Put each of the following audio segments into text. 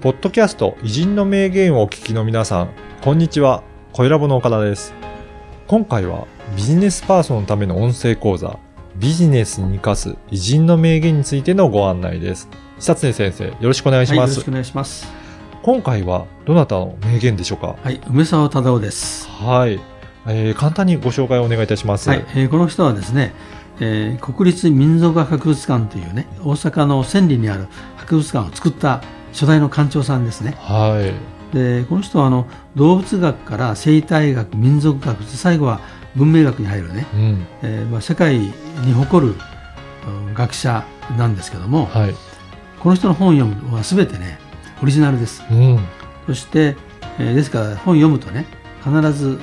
ポッドキャスト偉人の名言をお聞きの皆さん、こんにちは。小ラボの岡田です。今回はビジネスパーソンのための音声講座、ビジネスに生かす偉人の名言についてのご案内です。久常先生、よろしくお願いしはい、よます。ろしくお願いします。今回はどなたの名言でしょうか？はい、梅沢忠夫です。はい。えー簡単にご紹介をお願いいたします。はい、えーこの人はですね、えー国立民族学博物館というね、大阪の千里にある博物館を作った初代の館長さんですね。はい。で、この人はあの動物学から生態学、民族学、最後は文明学に入るね、うん。えーまあ、世界に誇るうん学者なんですけども、はい。この人の本を読むのは全てね、オリジナルです。うん。そして、えーですから本読むとね、必ず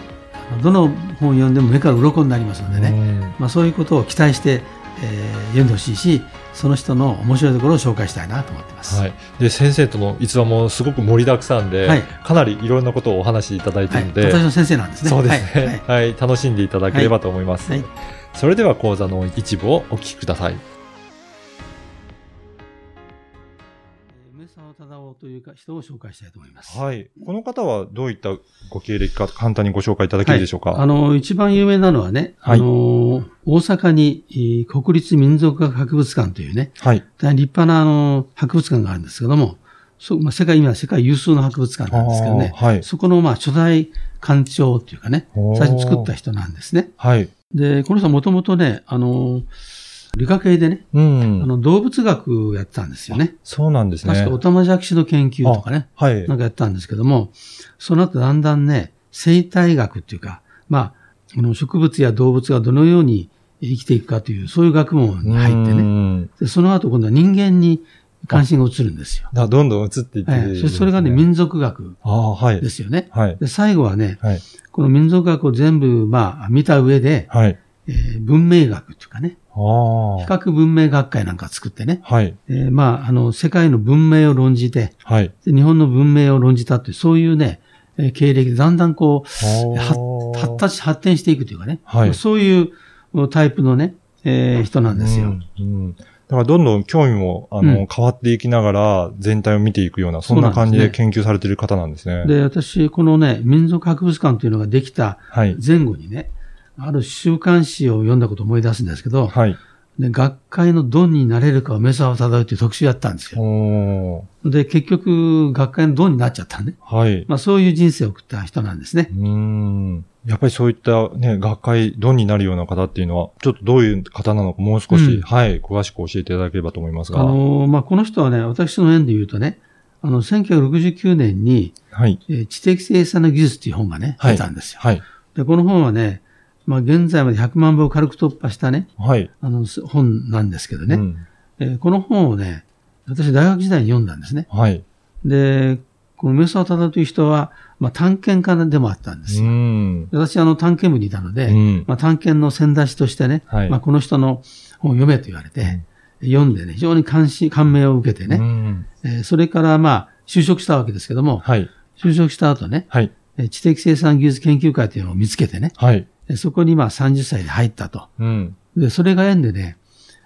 どの本を読んでも目から鱗になりますのでね、うんまあ、そういうことを期待して、えー読んでほしいし、その人の面白いところを紹介したいなと思ってます。はい。で、先生との逸話もすごく盛りだくさんで、はいかなりいろんなことをお話しいただいてはいいるので、私の先生なんですね。そうですね、ははいい楽しんでいただければと思います。はいそれでは講座の一部をお聞きください。というか人を紹介したいと思います。はい。この方はどういったご経歴か簡単にご紹介いただけるでしょうか？はいあの、一番有名なのはね、はいあの、大阪にえー国立民族学博物館というね、はい。大変立派なあの博物館があるんですけども、そうまあ、世界、今世界有数の博物館なんですけどね、はいそこのまあ初代館長っていうかね、最初作った人なんですね。はい。で、この人はもともとね、あの、理科系でね、うん。あの動物学をやってたんですよね。そうなんですね。確かオタマジャクシの研究とかね、はい。なんかやったんですけども、その後だんだんね、生態学っていうか、まあ、この植物や動物がどのように生きていくかという、そういう学問に入ってうね、んでその後今度は人間に関心が移るんですよ。だどんどん移っていって、はい、そそれがね、民族学。ですよね。はい。で最後はね、はい。この民族学を全部、まあ、見た上で、はい。えー文明学っていうかね、あ比あ。較文明学会なんか作ってね、はい。えーまあ、あの、世界の文明を論じて、はい。で日本の文明を論じたっていう、そういうね、えー経歴でだんだんこう、あ発達、発展していくというかね、はいそういうタイプのね、えー人なんですよ。うんうんだからどんどん興味も、あの、うん変わっていきながら全体を見ていくような、そんな感じで研究されている方なんですね。で、私、このね、民族博物館というのができたはい。前後にね、ある週刊誌を読んだことを思い出すんですけど、はい。で学会のドンになれるかを目沢忠夫という特集やったんですよ。で、結局、学会のドンになっちゃったね。はい。まあそういう人生を送った人なんですねう。ーん。やっぱりそういったね、学会、ドンになるような方っていうのは、ちょっとどういう方なのかもう少し、うんはい、詳しく教えていただければと思いますあが。のーまあこの人はね、私の縁で言うとね、あの、1969年に、はい。えー知的生産の技術っていう本がね、はい出たんですよ。はい。で、この本はね、まあ現在まで100万部を軽く突破したね、はい。あの、す本なんですけどね、うんえーこの本をね、私大学時代に読んだんですね。はい。で、この梅沢忠という人は、まあ探検家でもあったんですうよ。ん。で私あの探検部にいたので、うんまあ探検の先出しとしてね、はいまあこの人の本を読めと言われて、読んでね、非常に関心、感銘を受けてね、うんえーそれからまあ就職したわけですけども、はい。就職した後ね、はい。えー知的生産技術研究会というのを見つけてね、はい。でそこにまあ30歳で入ったと。うん。で、それが縁でね、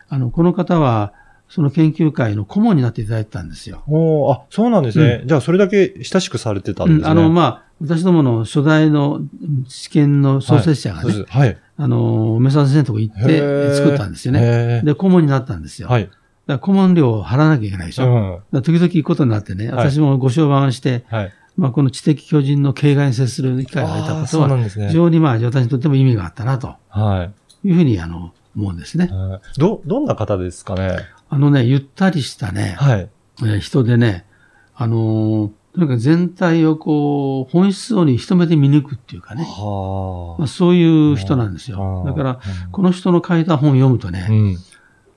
あの、この方は、その研究会の顧問になっていただいてたんですよ。おーあ、そうなんですね。じゃあ、それだけ親しくされてたんですね。うんあの、まあ、私どもの初代の試験の創設者がね、そうですはい。あの、梅沢先生のとこ行って作ったんですよね。で、顧問になったんですよ。はい。だ顧問料を払わなきゃいけないでしょ。うん。ら時々行くことになってね、はい私もご商売をして、はい。まあ、この知的巨人の形骸に接する機会が得たことは、非。常にまあ、私にとっても意味があったな、とはい。いうふうに、あの、思うんですね。はいど、どんな方ですかね。あのね、ゆったりしたね、はい。えー人でね、あのーとにかく全体をこう、本質に一目で見抜くっていうかね、はまあ、そういう人なんですあよ。ーだから、この人の書いた本を読むとね、うん。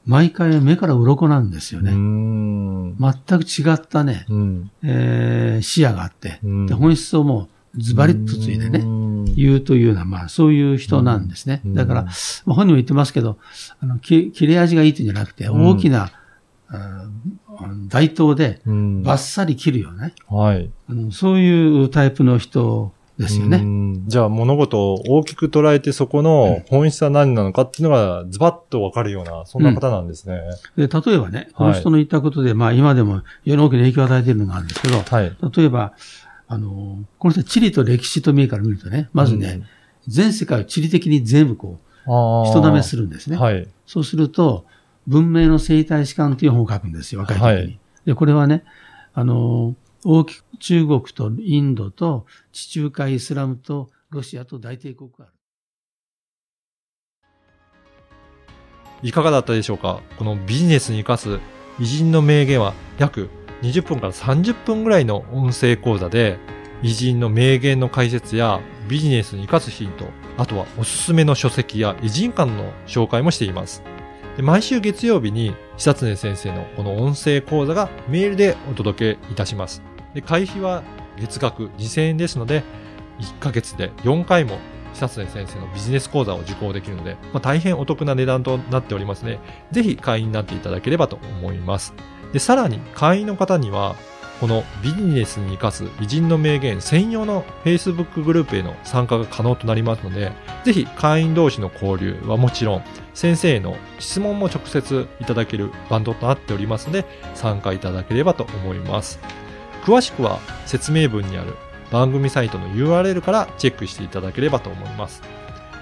毎回目から鱗なんですようね。ん。全く違ったね、うん。えー視野があって、うんで本質をもうズバリッとついてね、ね言うというような、まあそういう人なんですね。うんだから、まあ、本人も言ってますけど、あの、き切れ味がいいというんじゃなくて、うん大きな、大刀でうん。バッサリ切るよね。はい。あのそういうタイプの人ですよね。じゃあ物事を大きく捉えてそこの本質は何なのかっていうのがズバッとわかるような、そんな方なんですね。で例えばね、この人の言ったことで、まあ今でも世の大きな影響を与えているのがあるんですけど、はい。例えば、あの、この人地理と歴史と見えから見るとね、まずね、全世界を地理的に全部こう、人舐めするんですね。はい。そうすると、文明の生態史観という本を書くんですよ、若い時に。はい、で、これはね、あの、大きく中国とインドと地中海イスラムとロシアと大帝国がある。いかがだったでしょうか？このビジネスに生かす偉人の名言は約20分から30分ぐらいの音声講座で偉人の名言の解説やビジネスに生かすヒント、あとはおすすめの書籍や偉人館の紹介もしています。で毎週月曜日に久常先生のこの音声講座がメールでお届けいたします。で会費は月額2000円ですので、1ヶ月で4回も久常先生のビジネス講座を受講できるので、まあ、大変お得な値段となっておりますね。ぜひ会員になっていただければと思います。で、さらに会員の方には、このビジネスに生かす偉人の名言専用の Facebook グループへの参加が可能となりますので、ぜひ会員同士の交流はもちろん、先生への質問も直接いただけるバンドとなっておりますので、参加いただければと思います。詳しくは説明文にある番組サイトの URL からチェックしていただければと思います。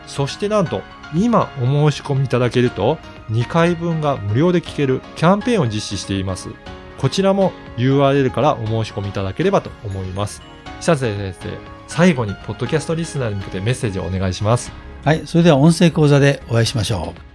そしてなんと、今お申し込みいただけると、2回分が無料で聞けるキャンペーンを実施しています。こちらも URL からお申し込みいただければと思います。久瀬先生、最後にポッドキャストリスナーに向けてメッセージをお願いします。はい、それでは音声講座でお会いしましょう。